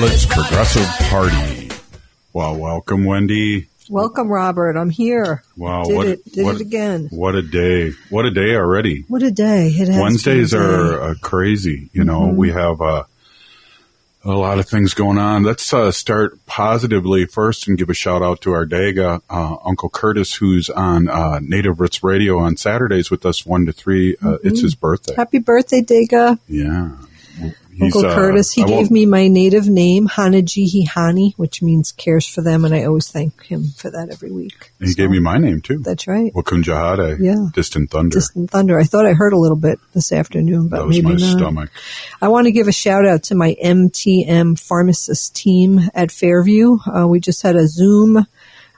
Progressive Party. Well, welcome, Wendy. Welcome, Robert. I'm here. Wow, Did what, it- did what- it again. What a day! What a day already. What a day Wednesdays been a day. are uh, crazy. You know, Mm-hmm. we have uh, a lot of things going on. Let's uh, start positively first and give a shout out to our Daga, uh, Uncle Curtis, who's on uh, Native Roots Radio on Saturdays with us one to 3 Uh, It's his birthday. Happy birthday, Daga! Yeah. Uncle uh, Curtis. He gave me my native name, Hanajihi Hani, which means cares for them, and I always thank him for that every week. He So, gave me my name too. That's right. Wakunjahade. Yeah. Distant Thunder. Distant Thunder. I thought I heard a little bit this afternoon, but that was maybe my not. stomach. I want to give a shout out to my MTM pharmacist team at Fairview. Uh, we just had a Zoom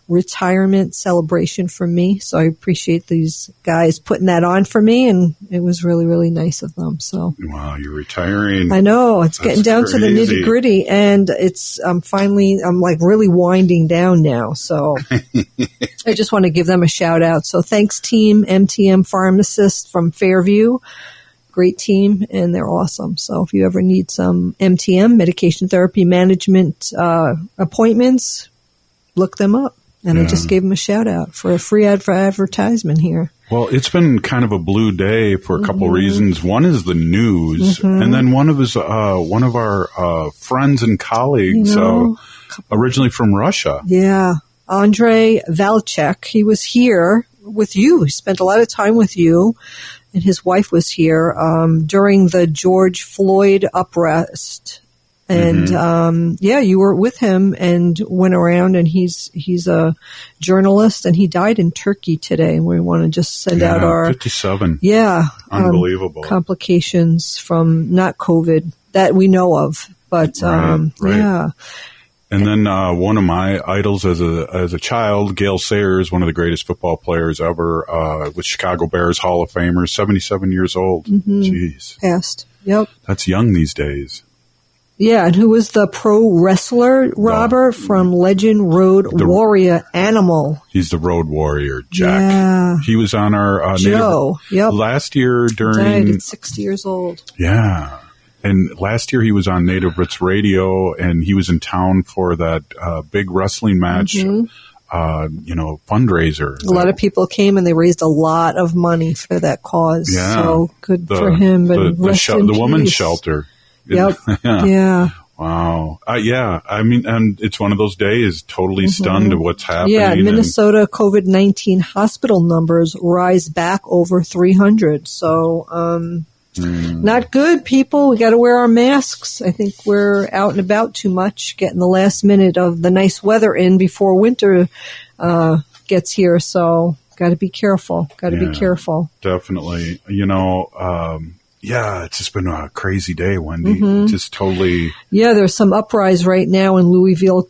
retirement celebration for me, so I appreciate these guys putting that on for me, and it was really, really nice of them. So Wow, you're retiring. I know it's getting That's down to the nitty gritty, and it's I'm finally I'm like really winding down now. So I just want to give them a shout out. So thanks, team MTM Pharmacist from Fairview. Great team, and they're awesome. So if you ever need some MTM medication therapy management uh, appointments, look them up. And I just gave them a shout out for a free ad- for advertisement here. Well, it's been kind of a blue day for a Mm-hmm. couple reasons. One is the news, and then one of his uh, one of our uh, friends and colleagues, You know, uh, originally from Russia. Yeah. Andre Vltchek, he was here with you. He spent a lot of time with you, and his wife was here um, during the George Floyd uprest. And um, yeah, you were with him and went around. And he's he's a journalist, and he died in Turkey today. And we want to just send out our fifty-seven, yeah um, unbelievable. complications from not COVID that we know of, but Right, um, right. yeah, and then uh, one of my idols as a as a child, Gale Sayers, one of the greatest football players ever, uh, with Chicago Bears Hall of Famer, seventy-seven years old. Mm-hmm. Jeez, passed. Yep. that's young these days. Yeah, and who was the pro wrestler, Robert, from Legend Road The- Warrior Animal? He's the road warrior, Jack. Yeah. He was on our uh, native- Joe. Yep. last year during Died at 60 years old. Yeah. And last year he was on Native Roots Radio and he was in town for that uh, big wrestling match, uh, you know, fundraiser. Mm-hmm. A lot of people came and they raised a lot of money for that cause. Yeah. So good the, for him. The, And the, shel- in the woman's shelter. Yep. yeah. Yeah. Wow. Uh, yeah. I mean, and it's one of those days totally stunned at what's happening. Mm-hmm. Yeah, and- Minnesota COVID 19 hospital numbers rise back over 300. So, um, Mm. not good, people. We got to wear our masks. I think we're out and about too much, getting the last minute of the nice weather in before winter uh, gets here. So, got to be careful. Got to Yeah. be careful. definitely. You know, um, yeah, it's just been a crazy day, Wendy. Mm-hmm. Just totally. Yeah, there's some uprise right now in Louisville,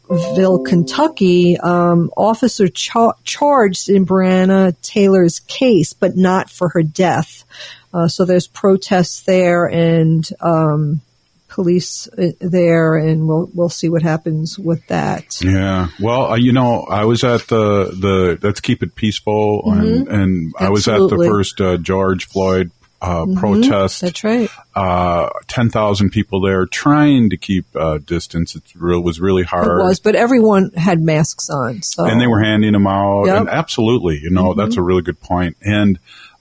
Kentucky. Um, officer cha- charged in Breonna Taylor's case, but not for her death. Uh, so there's protests there and um, police uh, there, and we'll we'll see what happens with that. Yeah. Well, uh, you know, I was at the the let's keep it peaceful, and, and I was at the Mm-hmm. Mm-hmm. first uh, George Floyd uh, protest. That's right. Uh, Ten thousand people there trying to keep uh, distance. It real, was really It hard. was, but everyone had masks on. So and they were handing them out. Yep. Mm-hmm. And absolutely, you know, that's a really good point. And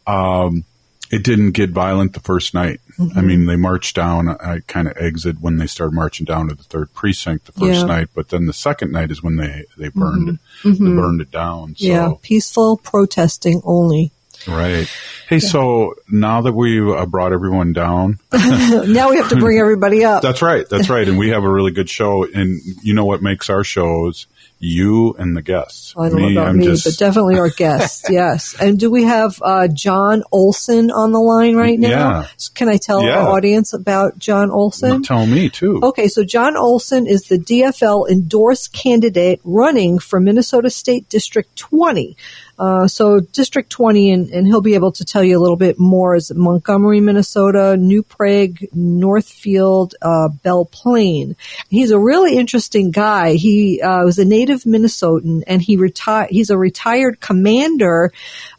um, it didn't get violent the first night. Mm-hmm. I mean, they marched down. I kind of exited when they started marching down to the third precinct the first Yeah. night, but then the second night is when they they burned it. They burned it down. So, Mm-hmm. yeah, peaceful protesting only. Right. Hey, so now that we've uh, brought everyone down, now we have to bring everybody up. that's right. That's right. And we have a really good show. And you know what makes our shows? You and the guests. I don't know about I'm me, just- but definitely our guests. yes. And do we have uh, John Olson on the line right now? Yeah. Can I tell Yeah. our audience about John Olson? Tell me too. Okay, so John Olson is the DFL endorsed candidate running for Minnesota State District 20. Uh, so District 20, and, and, he'll be able to tell you a little bit more, is Montgomery, Minnesota, New Prague, Northfield, uh, Belle Plaine. He's a really interesting guy. He uh, was a native Minnesotan, and he retired. He's a retired commander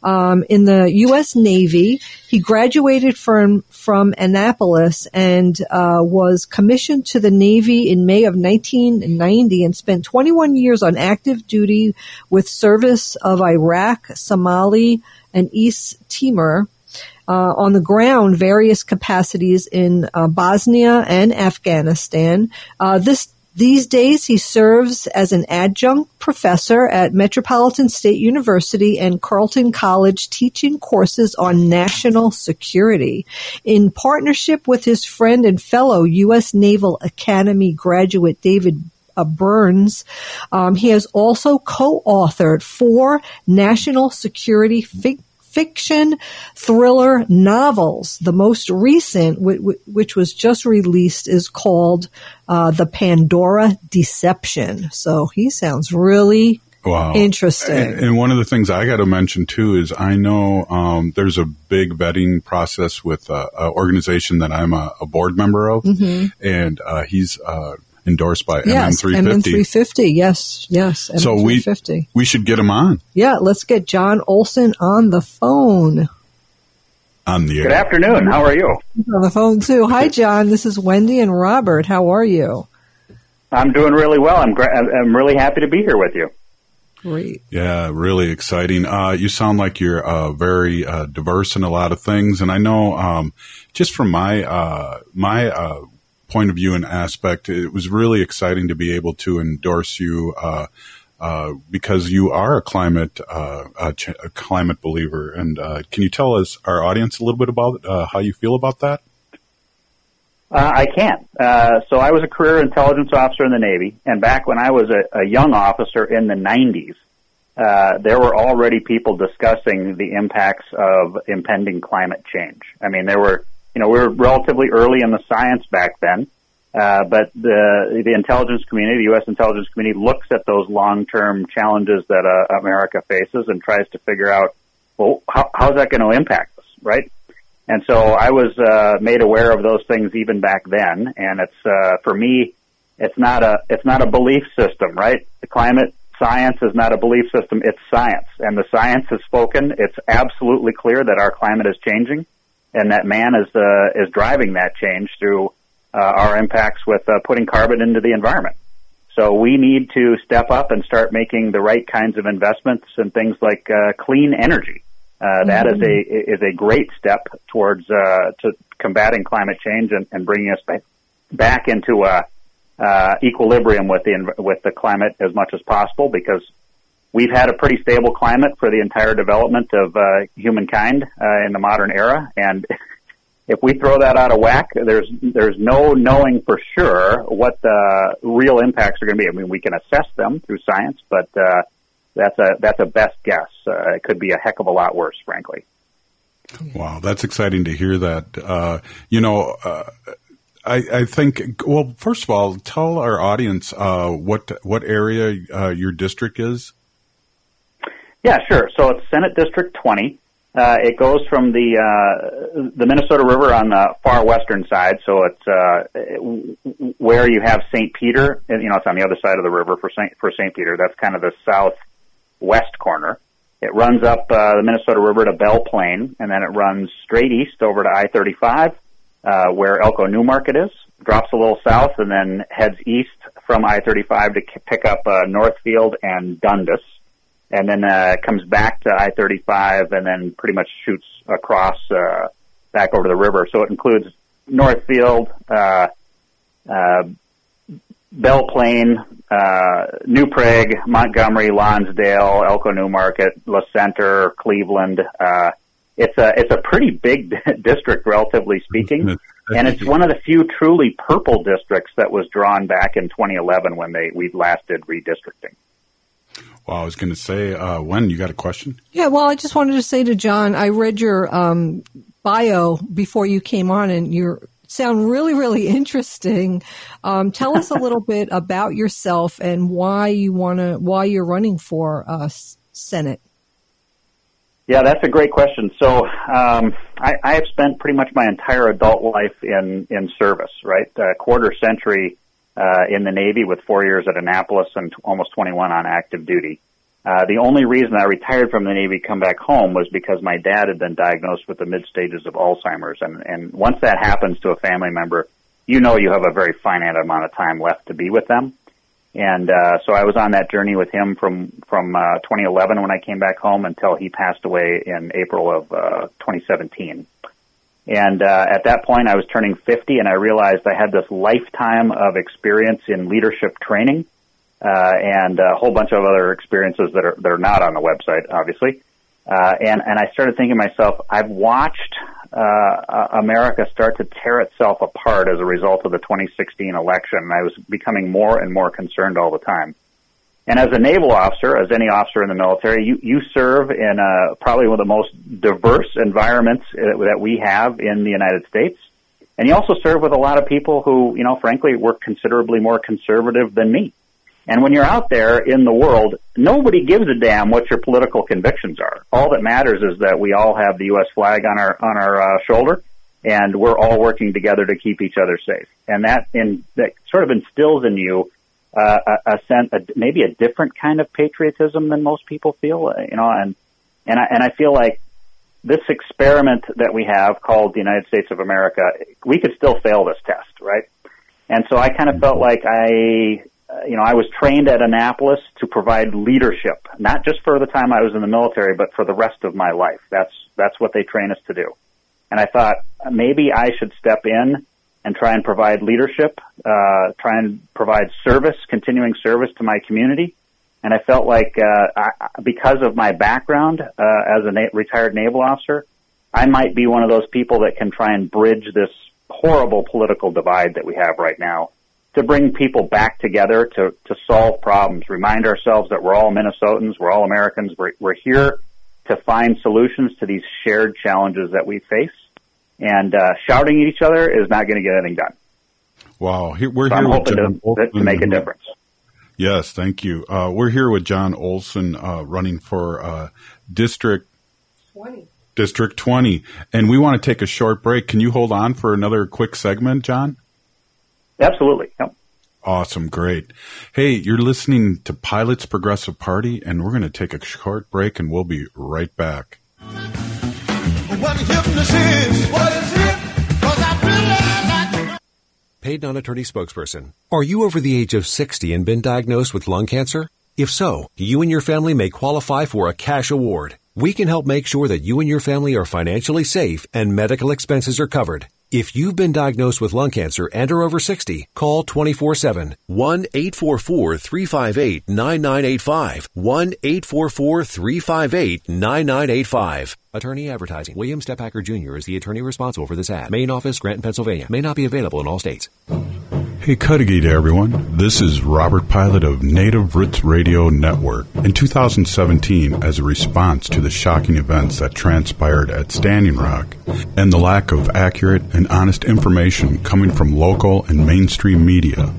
um, in the U.S. Navy. He graduated from from Annapolis and uh, was commissioned to the Navy in May of 1990 and spent 21 years on active duty with service of Iraq, Somalia, and East Timor. Uh, on the ground, various capacities in uh, Bosnia and Afghanistan. Uh, this these days, he serves as an adjunct professor at Metropolitan State University and Carleton College teaching courses on national security. In partnership with his friend and fellow U.S. Naval Academy graduate David Bruns. Um, he has also co-authored four national security fiction thriller novels. The most recent, which was just released, is called uh, The Pandora Deception. So he sounds really Wow. Interesting. And, and, one of the things I got to mention too is I know um, there's a big vetting process with uh, an organization that I'm a, a board member of, mm-hmm. and uh, he's uh, endorsed by yes, MN350. MN350, yes, yes. MN350. So we, we should get him on. Yeah, let's get John Olson on the phone. On the air. Good afternoon. How are you? On the phone too. Hi, John. This is Wendy and Robert. How are you? I'm doing really well. I'm gra- I'm really happy to be here with you. Great. Yeah, really exciting. Uh, you sound like you're uh, very uh, diverse in a lot of things, and I know um, just from my uh, my uh, point of view and aspect, it was really exciting to be able to endorse you uh, uh, because you are a climate uh, a, ch- a, climate believer. And uh, can you tell us our audience a little bit about uh, how you feel about that? Uh, I can. so I was a career intelligence officer in the Navy, and back when I was a, a young officer in the 90s, there were already people discussing the impacts of impending climate change. I mean, there were you know, we were relatively early in the science back then, uh, but the the intelligence community, the U.S. intelligence community, looks at those long term challenges that uh, America faces and tries to figure out, well, how, how's that going to impact us, right? And so I was uh, made aware of those things even back then, and it's uh, for me, it's not a it's not a belief system, right? The climate science is not a belief system; it's science, and the science has spoken. It's absolutely clear that our climate is changing and that man is uh, is driving that change through uh, our impacts with uh, putting carbon into the environment. So we need to step up and start making the right kinds of investments in things like uh, clean energy. Uh, that mm-hmm. is a is a great step towards uh, to combating climate change and, and bringing us back back into a uh, equilibrium with the with the climate as much as possible because we've had a pretty stable climate for the entire development of uh, humankind uh, in the modern era, and if we throw that out of whack, there's there's no knowing for sure what the real impacts are going to be. I mean, we can assess them through science, but uh, that's a that's a best guess. Uh, it could be a heck of a lot worse, frankly. Wow, that's exciting to hear that. Uh, you know, uh, I, I, think. Well, first of all, tell our audience uh, what what area uh, your district is. Yeah, sure. So it's Senate District 20. Uh, it goes from the uh, the Minnesota River on the far western side, so it's uh, where you have St. Peter. You know, it's on the other side of the river for St. for St. Peter. That's kind of the southwest corner. It runs up uh, the Minnesota River to Belle Plaine, and then it runs straight east over to I-35, uh, where Elko New Market is. Drops a little south, and then heads east from I-35 to pick up uh, Northfield and Dundas and then uh, comes back to I-35 and then pretty much shoots across uh, back over the river. So it includes Northfield, uh, uh, Belle Plaine, uh, New Prague, Montgomery, Lonsdale, Elko New Market, Le Center, Cleveland. Uh, it's a it's a pretty big district, relatively speaking, and it's one of the few truly purple districts that was drawn back in 2011 when they we last did redistricting. Well, I was going to say, uh, when you got a question? Yeah, well, I just wanted to say to John, I read your um, bio before you came on, and you sound really, really interesting. Um, tell us a little bit about yourself and why you want to, why you're running for uh, Senate. Yeah, that's a great question. So um, I, I have spent pretty much my entire adult life in in service, right? A quarter century uh, in the Navy with four years at Annapolis and t- almost 21 on active duty. Uh, the only reason I retired from the Navy, come back home, was because my dad had been diagnosed with the mid stages of Alzheimer's, and and once that happens to a family member, you know you have a very finite amount of time left to be with them. And uh, so I was on that journey with him from from uh, 2011 when I came back home until he passed away in April of uh, 2017. And uh, at that point, I was turning 50, and I realized I had this lifetime of experience in leadership training uh, and a whole bunch of other experiences that are that are not on the website, obviously. Uh, and and I started thinking to myself, I've watched uh, America start to tear itself apart as a result of the 2016 election. And I was becoming more and more concerned all the time. And as a naval officer, as any officer in the military, you, you serve in a, probably one of the most diverse environments that we have in the United States. And you also serve with a lot of people who, you know, frankly, were considerably more conservative than me. And when you're out there in the world, nobody gives a damn what your political convictions are. All that matters is that we all have the U.S. flag on our on our uh, shoulder, and we're all working together to keep each other safe. And that in that sort of instills in you uh, a, a sense, a, maybe a different kind of patriotism than most people feel. Uh, you know, and and I, and I feel like this experiment that we have called the United States of America, we could still fail this test, right? And so I kind of felt like I uh, you know, I was trained at Annapolis to provide leadership, not just for the time I was in the military, but for the rest of my life. That's that's what they train us to do. And I thought maybe I should step in and try and provide leadership, uh, try and provide service, continuing service to my community. And I felt like uh, I, because of my background uh, as a na- retired naval officer, I might be one of those people that can try and bridge this horrible political divide that we have right now to bring people back together to, to solve problems, remind ourselves that we're all Minnesotans, we're all Americans, we're, we're here to find solutions to these shared challenges that we face. And uh, shouting at each other is not going to get anything done. Wow, here, we're so here I'm with hoping John to, to, make a difference. Yes, thank you. Uh, we're here with John Olson, uh, running for uh, District 20. District 20, and we want to take a short break. Can you hold on for another quick segment, John? Absolutely. Yep. Awesome. Great. Hey, you're listening to Pilots Progressive Party, and we're going to take a short break and we'll be right back. Paid non attorney spokesperson. Are you over the age of 60 and been diagnosed with lung cancer? If so, you and your family may qualify for a cash award. We can help make sure that you and your family are financially safe and medical expenses are covered. If you've been diagnosed with lung cancer and are over 60, call 24-7. 1-844-358-9985. 1-844-358-9985. Attorney Advertising. William Stephacker Jr. is the attorney responsible for this ad. Main office, Granton, Pennsylvania. May not be available in all states. Hey, Cudahy to everyone. This is Robert Pilot of Native Roots Radio Network. In 2017, as a response to the shocking events that transpired at Standing Rock and the lack of accurate and honest information coming from local and mainstream media,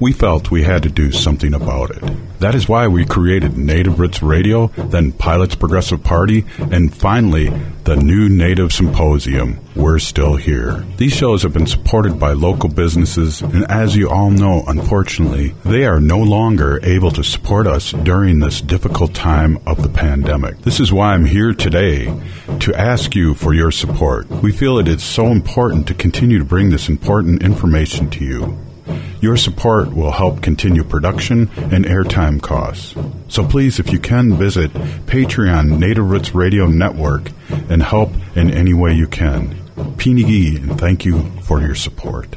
we felt we had to do something about it. That is why we created Native Roots Radio, then Pilots Progressive Party, and finally the new Native Symposium. We're still here. These shows have been supported by local businesses, and as you all know, unfortunately, they are no longer able to support us during this difficult time of the pandemic. This is why I'm here today to ask you for your support. We feel it is so important to continue to bring this important information to you. Your support will help continue production and airtime costs. So please, if you can, visit Patreon Native Roots Radio Network and help in any way you can. Pinigi, and thank you for your support.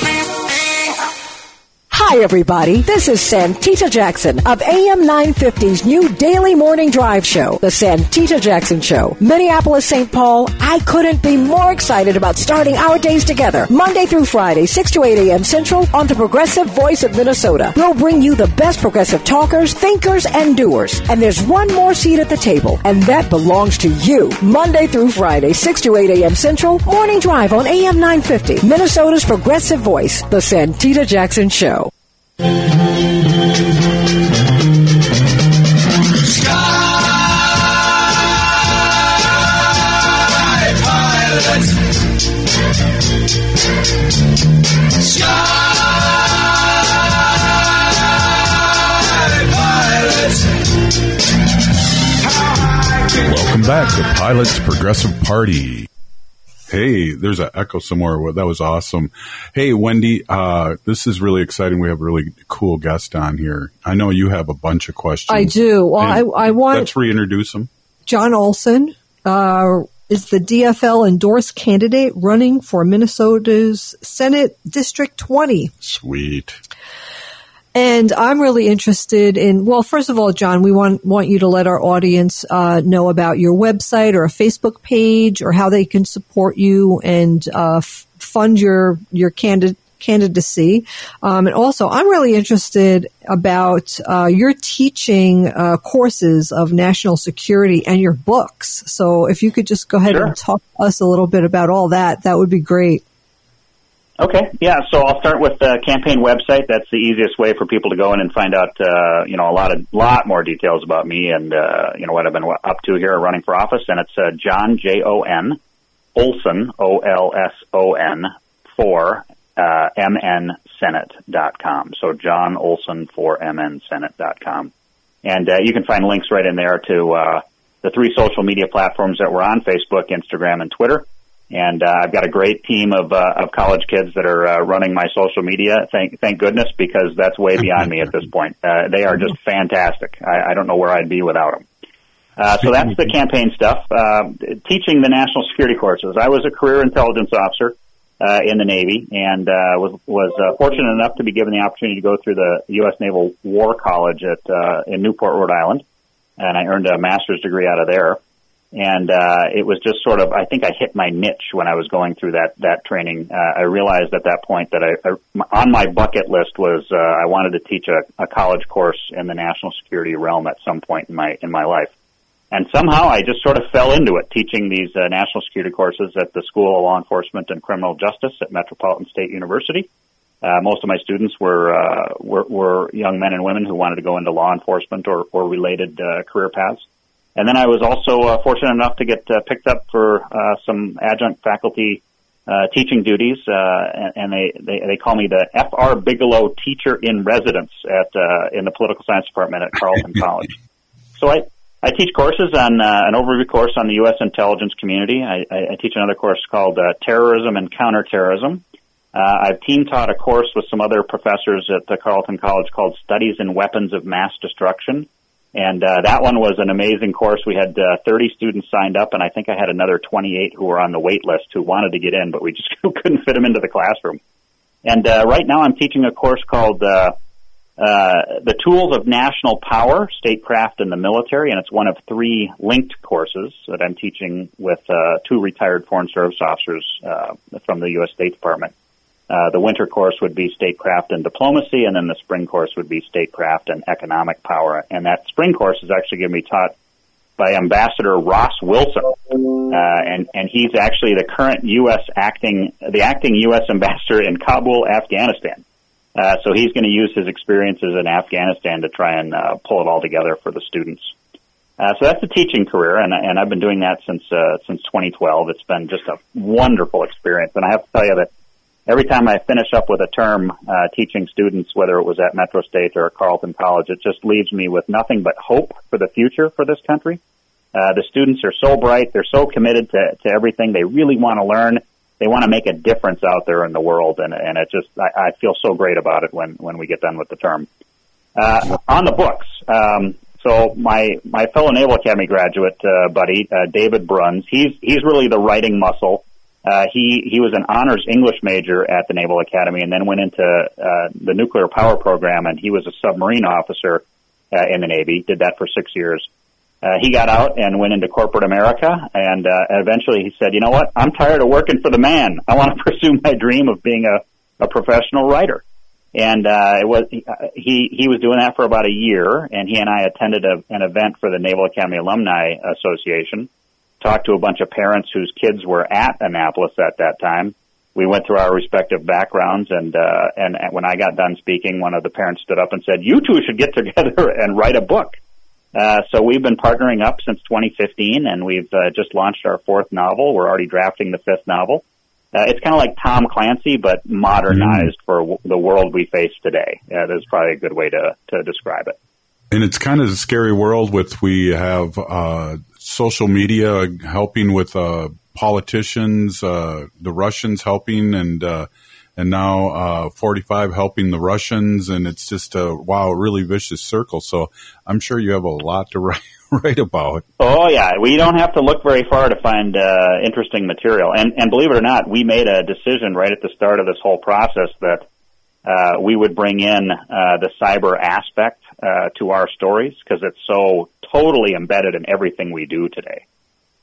Hi, everybody. This is Santita Jackson of AM 950's new daily morning drive show, The Santita Jackson Show. Minneapolis, St. Paul, I couldn't be more excited about starting our days together. Monday through Friday, 6 to 8 a.m. Central on the Progressive Voice of Minnesota. We'll bring you the best progressive talkers, thinkers, and doers. And there's one more seat at the table, and that belongs to you. Monday through Friday, 6 to 8 a.m. Central, morning drive on AM 950, Minnesota's Progressive Voice, The Santita Jackson Show. Welcome back to Pilots Progressive Party. Hey, there's an echo somewhere. Well, that was awesome. Hey, Wendy, uh, this is really exciting. We have a really cool guest on here. I know you have a bunch of questions. I do. Well, I, I want. Let's reintroduce him. John Olson uh, is the DFL endorsed candidate running for Minnesota's Senate District 20. Sweet. And I'm really interested in, well, first of all, John, we want, want you to let our audience uh, know about your website or a Facebook page or how they can support you and uh, f- fund your, your candid- candidacy. Um, and also, I'm really interested about uh, your teaching uh, courses of national security and your books. So if you could just go ahead Sure. and talk to us a little bit about all that, that would be great. Okay, yeah. So I'll start with the campaign website. That's the easiest way for people to go in and find out, uh, you know, a lot of lot more details about me and uh, you know what I've been up to here running for office. And it's uh, John J O N Olson O L S O N for uh, mnsenate.com. So John Olson for mnsenate.com. And uh, you can find links right in there to uh, the three social media platforms that we're on: Facebook, Instagram, and Twitter. And uh, I've got a great team of uh, of college kids that are uh, running my social media. Thank thank goodness because that's way beyond me at this point. Uh, they are just fantastic. I, I don't know where I'd be without them. Uh, so that's the campaign stuff. Uh, teaching the national security courses. I was a career intelligence officer uh, in the Navy and uh, was was uh, fortunate enough to be given the opportunity to go through the U.S. Naval War College at uh, in Newport, Rhode Island, and I earned a master's degree out of there and uh, it was just sort of I think I hit my niche when I was going through that that training. Uh, I realized at that point that I, I on my bucket list was uh, I wanted to teach a, a college course in the national security realm at some point in my in my life, and somehow I just sort of fell into it, teaching these uh, national security courses at the School of Law Enforcement and Criminal Justice at Metropolitan State University. Uh, most of my students were, uh, were were young men and women who wanted to go into law enforcement or, or related uh, career paths. And then I was also uh, fortunate enough to get uh, picked up for uh, some adjunct faculty uh, teaching duties, uh, and, and they, they they call me the F.R. Bigelow Teacher in Residence at uh, in the Political Science Department at Carleton College. So I I teach courses on uh, an overview course on the U.S. intelligence community. I, I, I teach another course called uh, Terrorism and Counterterrorism. Uh, I've team taught a course with some other professors at the Carleton College called Studies in Weapons of Mass Destruction. And uh, that one was an amazing course. We had uh, 30 students signed up, and I think I had another 28 who were on the wait list who wanted to get in, but we just couldn't fit them into the classroom. And uh, right now, I'm teaching a course called uh, uh, "The Tools of National Power: Statecraft and the Military," and it's one of three linked courses that I'm teaching with uh, two retired Foreign Service officers uh, from the U.S. State Department. Uh, the winter course would be statecraft and diplomacy, and then the spring course would be statecraft and economic power. And that spring course is actually going to be taught by Ambassador Ross Wilson, uh, and and he's actually the current U.S. acting the acting U.S. ambassador in Kabul, Afghanistan. Uh, so he's going to use his experiences in Afghanistan to try and uh, pull it all together for the students. Uh, so that's a teaching career, and, and I've been doing that since uh, since 2012. It's been just a wonderful experience, and I have to tell you that every time I finish up with a term uh, teaching students, whether it was at Metro State or Carleton College, it just leaves me with nothing but hope for the future for this country. Uh, the students are so bright; they're so committed to, to everything. They really want to learn. They want to make a difference out there in the world, and and it just I, I feel so great about it when when we get done with the term. Uh, on the books, um, so my my fellow Naval Academy graduate uh, buddy uh, David Bruns, he's he's really the writing muscle Uh, he he was an honors English major at the Naval Academy, and then went into uh, the nuclear power program, and he was a submarine officer uh, in the Navy. Did that for six years. Uh, he got out and went into corporate America, and uh, eventually he said, "You know what? I'm tired of working for the man. I want to pursue my dream of being a, a professional writer." And uh, it was he he was doing that for about a year, and he and I attended a, an event for the Naval Academy Alumni Association talked to a bunch of parents whose kids were at Annapolis at that time. We went through our respective backgrounds, and uh, and when I got done speaking, one of the parents stood up and said, "You two should get together and write a book." Uh, so we've been partnering up since 2015, and we've uh, just launched our fourth novel. We're already drafting the fifth novel. Uh, it's kind of like Tom Clancy, but modernized mm. for w- the world we face today. Uh, that's probably a good way to to describe it. And it's kind of a scary world with we have uh, social media helping with uh, politicians, uh, the Russians helping, and uh, and now uh, 45 helping the Russians, and it's just a wow, really vicious circle. So I'm sure you have a lot to write, write about. Oh yeah, we don't have to look very far to find uh, interesting material, and and believe it or not, we made a decision right at the start of this whole process that. Uh, we would bring in the cyber aspect to our stories because it's so totally embedded in everything we do today.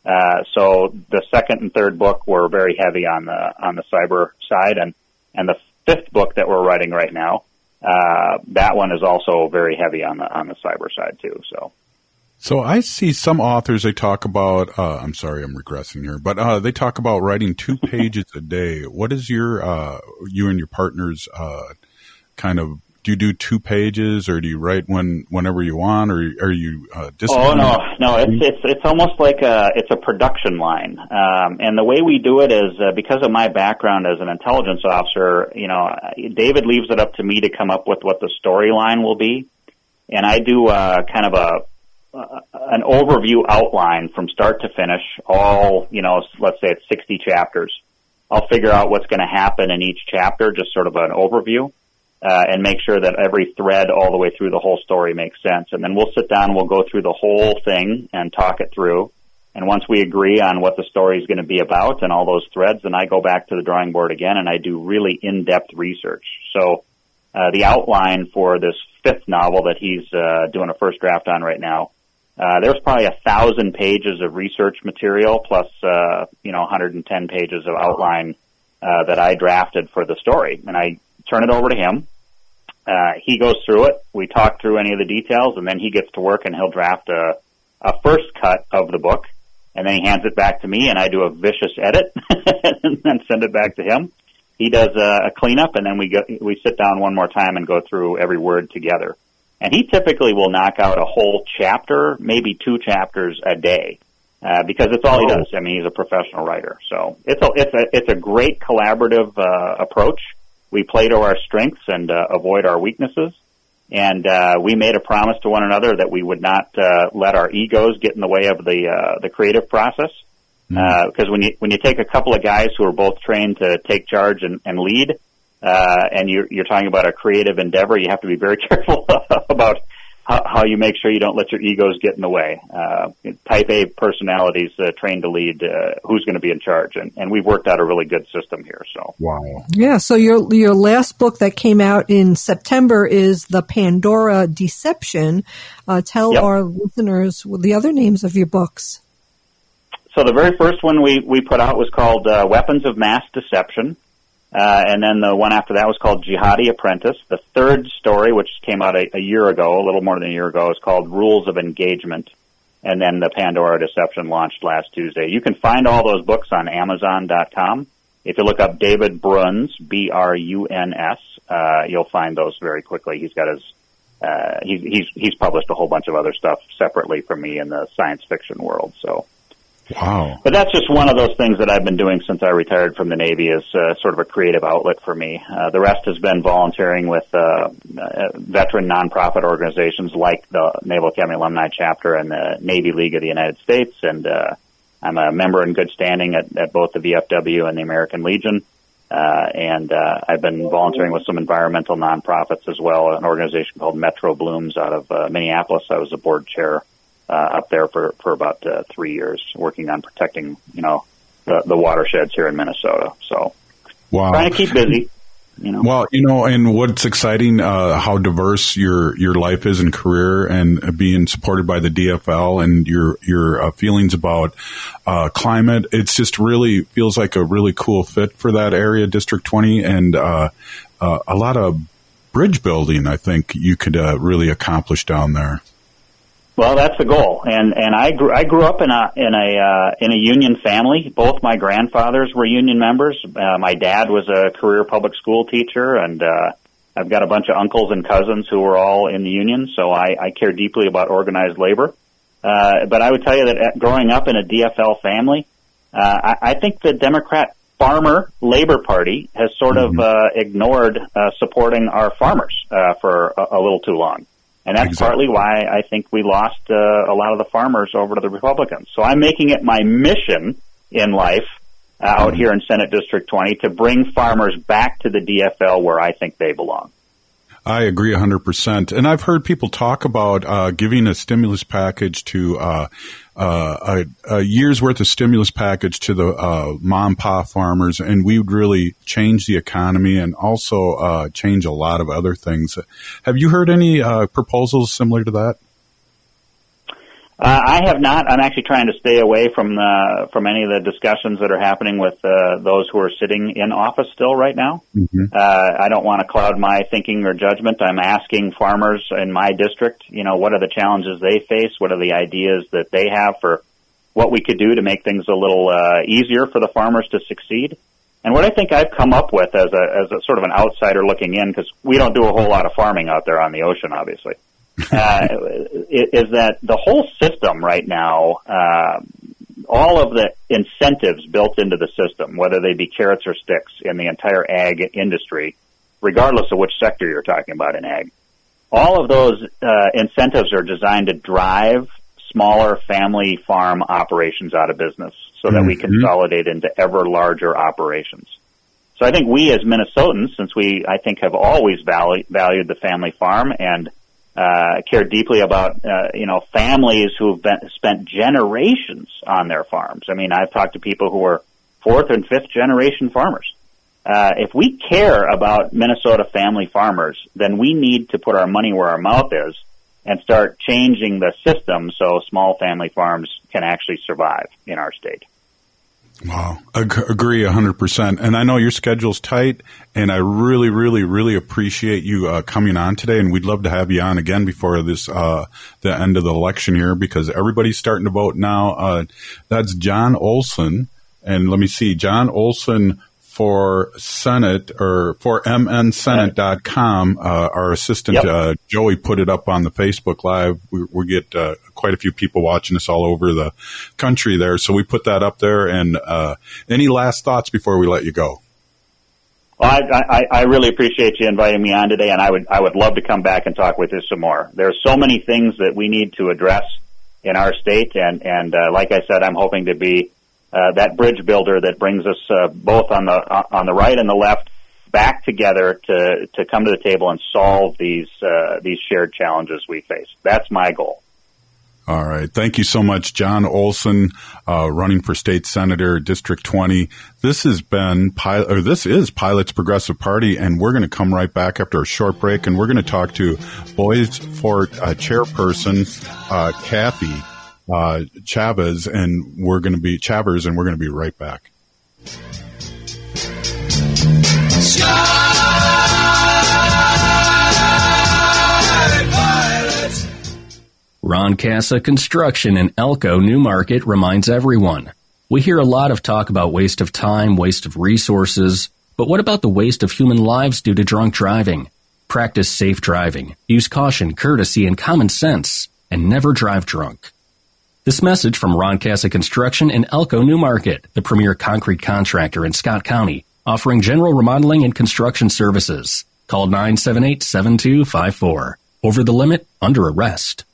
Uh, so the second and third book were very heavy on the on the cyber side, and and the fifth book that we're writing right now, uh, that one is also very heavy on the on the cyber side too. So. So I see some authors they talk about. Uh, I'm sorry, I'm regressing here, but uh, they talk about writing two pages a day. What is your uh, you and your partners uh, kind of do you do two pages or do you write when whenever you want or are you uh, oh no no it's it's it's almost like a it's a production line. Um, and the way we do it is uh, because of my background as an intelligence officer you know David leaves it up to me to come up with what the storyline will be. And I do uh, kind of a uh, an overview outline from start to finish all you know let's say it's 60 chapters. I'll figure out what's going to happen in each chapter just sort of an overview uh, and make sure that every thread all the way through the whole story makes sense. And then we'll sit down, we'll go through the whole thing and talk it through. And once we agree on what the story is going to be about and all those threads, then I go back to the drawing board again and I do really in-depth research. So uh, the outline for this fifth novel that he's uh, doing a first draft on right now, uh, there's probably a thousand pages of research material plus, uh, you know, 110 pages of outline uh, that I drafted for the story. And I turn it over to him. Uh, he goes through it. We talk through any of the details, and then he gets to work and he'll draft a, a first cut of the book, and then he hands it back to me, and I do a vicious edit and then send it back to him. He does a, a cleanup, and then we go, we sit down one more time and go through every word together. And he typically will knock out a whole chapter, maybe two chapters a day. Uh, because it's all he oh. does. I mean, he's a professional writer, so it's a it's a it's a great collaborative uh, approach we play to our strengths and uh, avoid our weaknesses. And uh, we made a promise to one another that we would not uh, let our egos get in the way of the uh, the creative process. Because mm. uh, when you when you take a couple of guys who are both trained to take charge and, and lead, uh, and you're you're talking about a creative endeavor, you have to be very careful about how, how you make sure you don't let your egos get in the way. Uh, type A personalities uh, trained to lead, uh, who's going to be in charge, and, and we've worked out a really good system here. So wow, yeah. So your your last book that came out in September is the Pandora Deception. Uh, tell yep. our listeners the other names of your books. So the very first one we we put out was called uh, Weapons of Mass Deception. Uh, and then the one after that was called Jihadi Apprentice. The third story, which came out a, a, year ago, a little more than a year ago, is called Rules of Engagement. And then the Pandora Deception launched last Tuesday. You can find all those books on Amazon.com. If you look up David Bruns, B-R-U-N-S, uh, you'll find those very quickly. He's got his, uh, he's, he's, he's published a whole bunch of other stuff separately from me in the science fiction world. So, Wow. But that's just one of those things that I've been doing since I retired from the Navy is uh, sort of a creative outlet for me. Uh, the rest has been volunteering with uh, uh, veteran nonprofit organizations like the Naval Academy Alumni Chapter and the Navy League of the United States. And uh, I'm a member in good standing at, at both the VFW and the American Legion. Uh, and uh, I've been volunteering with some environmental nonprofits as well, an organization called Metro Blooms out of uh, Minneapolis. I was a board chair uh, up there for for about uh, three years, working on protecting you know the, the watersheds here in Minnesota. So, wow. trying to keep busy. You know? Well, you know, and what's exciting, uh, how diverse your your life is and career, and being supported by the DFL, and your your uh, feelings about uh, climate. It's just really feels like a really cool fit for that area, District Twenty, and uh, uh, a lot of bridge building. I think you could uh, really accomplish down there. Well, that's the goal, and and I grew I grew up in a in a uh, in a union family. Both my grandfathers were union members. Uh, my dad was a career public school teacher, and uh, I've got a bunch of uncles and cousins who were all in the union. So I, I care deeply about organized labor. Uh, but I would tell you that uh, growing up in a DFL family, uh, I, I think the Democrat Farmer Labor Party has sort mm-hmm. of uh, ignored uh, supporting our farmers uh, for a, a little too long. And that's exactly. partly why I think we lost uh, a lot of the farmers over to the Republicans. So I'm making it my mission in life uh, out mm-hmm. here in Senate District 20 to bring farmers back to the DFL where I think they belong. I agree 100%. And I've heard people talk about uh, giving a stimulus package to uh, a, a, year's worth of stimulus package to the uh, mom pa farmers, and we would really change the economy and also uh, change a lot of other things. Have you heard any uh, proposals similar to that? Uh, I have not. I'm actually trying to stay away from the, from any of the discussions that are happening with uh, those who are sitting in office still right now. Mm-hmm. Uh, I don't want to cloud my thinking or judgment. I'm asking farmers in my district, you know, what are the challenges they face? What are the ideas that they have for what we could do to make things a little uh, easier for the farmers to succeed? And what I think I've come up with as a as a sort of an outsider looking in, because we don't do a whole lot of farming out there on the ocean, obviously uh, is that the whole system right now, uh, all of the incentives built into the system, whether they be carrots or sticks in the entire ag industry, regardless of which sector you're talking about in ag, all of those uh, incentives are designed to drive smaller family farm operations out of business so that mm-hmm. we consolidate into ever larger operations. So I think we as Minnesotans, since we, I think, have always valued, valued the family farm and uh, care deeply about uh, you know families who've been, spent generations on their farms. I mean, I've talked to people who are fourth and fifth generation farmers. Uh, if we care about Minnesota family farmers, then we need to put our money where our mouth is and start changing the system so small family farms can actually survive in our state. Wow. Ag- agree 100%. And I know your schedule's tight, and I really, really, really appreciate you uh, coming on today. And we'd love to have you on again before this, uh, the end of the election here, because everybody's starting to vote now. Uh, that's John Olson. And let me see, John Olson for Senate or for mnsenate.com. Uh, our assistant, yep. uh, Joey put it up on the Facebook live. We, we get, uh, quite a few people watching us all over the country there. So we put that up there and, uh, any last thoughts before we let you go? Well, I, I, I really appreciate you inviting me on today, and I would I would love to come back and talk with you some more. There are so many things that we need to address in our state, and and uh, like I said, I'm hoping to be uh, that bridge builder that brings us uh, both on the on the right and the left back together to to come to the table and solve these uh, these shared challenges we face. That's my goal. All right. Thank you so much, John Olson, uh, running for state senator, District 20. This has been, Pilot, or this is Pilot's Progressive Party, and we're going to come right back after a short break, and we're going to talk to Bois Forte uh, chairperson, uh, Cathy uh, Chavez, and we're going to be Chavers, and we're going to be right back. Ron Casa Construction in Elko, New Market reminds everyone. We hear a lot of talk about waste of time, waste of resources, but what about the waste of human lives due to drunk driving? Practice safe driving, use caution, courtesy, and common sense, and never drive drunk. This message from Ron Casa Construction in Elko New Market, the premier concrete contractor in Scott County, offering general remodeling and construction services. Call 978-7254. Over the limit, under arrest.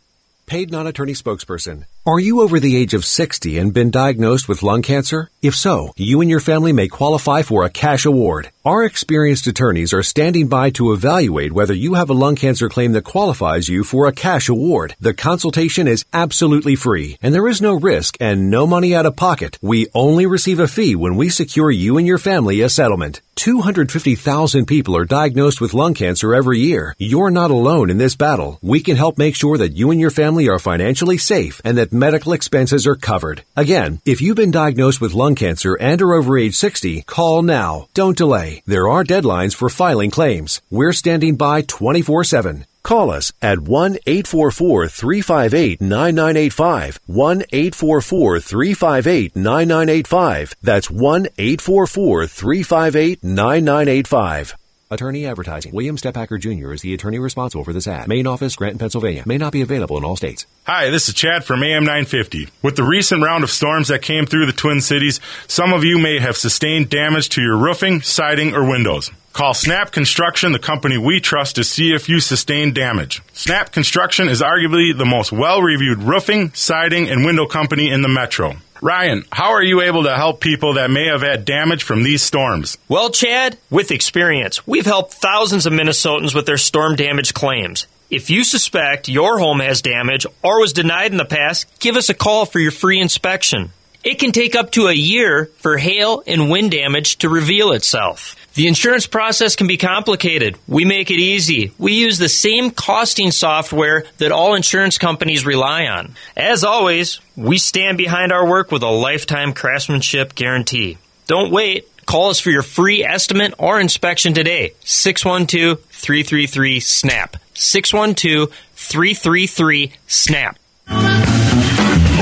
Paid non-attorney spokesperson. Are you over the age of 60 and been diagnosed with lung cancer? If so, you and your family may qualify for a cash award. Our experienced attorneys are standing by to evaluate whether you have a lung cancer claim that qualifies you for a cash award. The consultation is absolutely free and there is no risk and no money out of pocket. We only receive a fee when we secure you and your family a settlement. 250,000 people are diagnosed with lung cancer every year. You're not alone in this battle. We can help make sure that you and your family are financially safe and that medical expenses are covered. Again, if you've been diagnosed with lung cancer and are over age 60, call now. Don't delay. There are deadlines for filing claims. We're standing by 24 7. Call us at 1 844 358 9985. 1 844 358 9985. That's 1 844 358 9985. Attorney Advertising. William Stephacker Jr. is the attorney responsible for this ad. Main office, Granton, Pennsylvania. May not be available in all states. Hi, this is Chad from AM 950. With the recent round of storms that came through the Twin Cities, some of you may have sustained damage to your roofing, siding, or windows. Call Snap Construction, the company we trust, to see if you sustained damage. Snap Construction is arguably the most well reviewed roofing, siding, and window company in the metro. Ryan, how are you able to help people that may have had damage from these storms? Well, Chad, with experience, we've helped thousands of Minnesotans with their storm damage claims. If you suspect your home has damage or was denied in the past, give us a call for your free inspection. It can take up to a year for hail and wind damage to reveal itself. The insurance process can be complicated. We make it easy. We use the same costing software that all insurance companies rely on. As always, we stand behind our work with a lifetime craftsmanship guarantee. Don't wait. Call us for your free estimate or inspection today. 612 333 SNAP. 612 333 SNAP.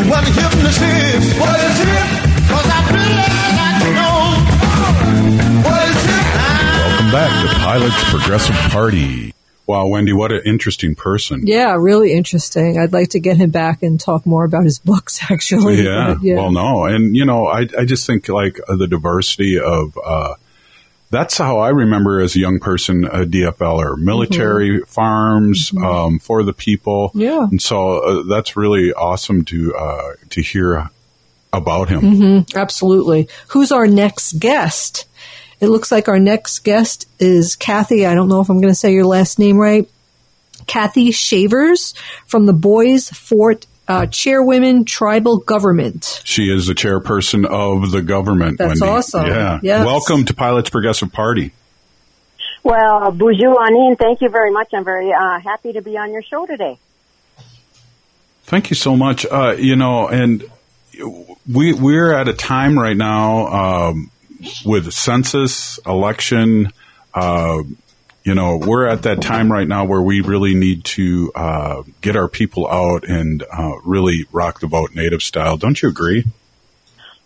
What back to Pilot's Progressive Party. Wow, Wendy, what an interesting person. Yeah, really interesting. I'd like to get him back and talk more about his books, actually. Yeah, yeah. well, no. And, you know, I, I just think like uh, the diversity of, uh, that's how I remember as a young person a DFLer, military farms um, for the people. Yeah. and so uh, that's really awesome to uh, to hear about him. Mm-hmm. Absolutely. Who's our next guest? It looks like our next guest is Cathy. I don't know if I'm going to say your last name right. Cathy Chavers from the Bois Forte uh, Chairwomen Tribal Government. She is the chairperson of the government. That's Wendy. awesome. Yeah. Yes. Welcome to Pilots Progressive Party. Well, bonjour, Anine. Thank you very much. I'm very uh, happy to be on your show today. Thank you so much. Uh, you know, and we we're at a time right now um, with census, election. Uh, you know, we're at that time right now where we really need to uh, get our people out and uh, really rock the vote native style. Don't you agree?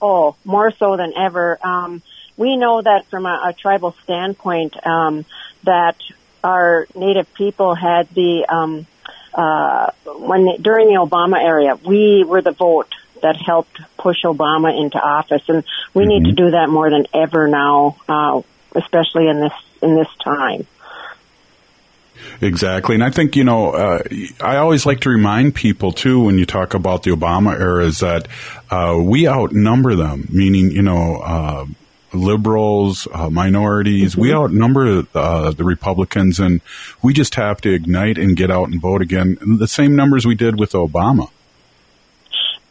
Oh, more so than ever. Um, we know that from a, a tribal standpoint, um, that our native people had the um, uh, when during the Obama era, we were the vote that helped push Obama into office, and we need to do that more than ever now, uh, especially in this in this time. Exactly. And I think, you know, uh, I always like to remind people, too, when you talk about the Obama era, is that uh, we outnumber them, meaning, you know, uh, liberals, uh, minorities, we outnumber uh, the Republicans, and we just have to ignite and get out and vote again. The same numbers we did with Obama.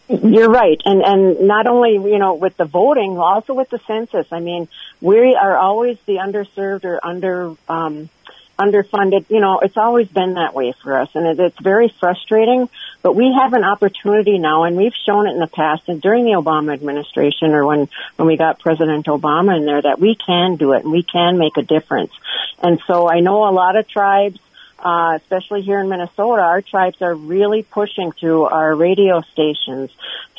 You're right, and and not only you know with the voting, also with the census. I mean, we are always the underserved or under um, underfunded. You know, it's always been that way for us, and it, it's very frustrating. But we have an opportunity now, and we've shown it in the past, and during the Obama administration, or when when we got President Obama in there, that we can do it and we can make a difference. And so I know a lot of tribes uh, especially here in Minnesota, our tribes are really pushing through our radio stations,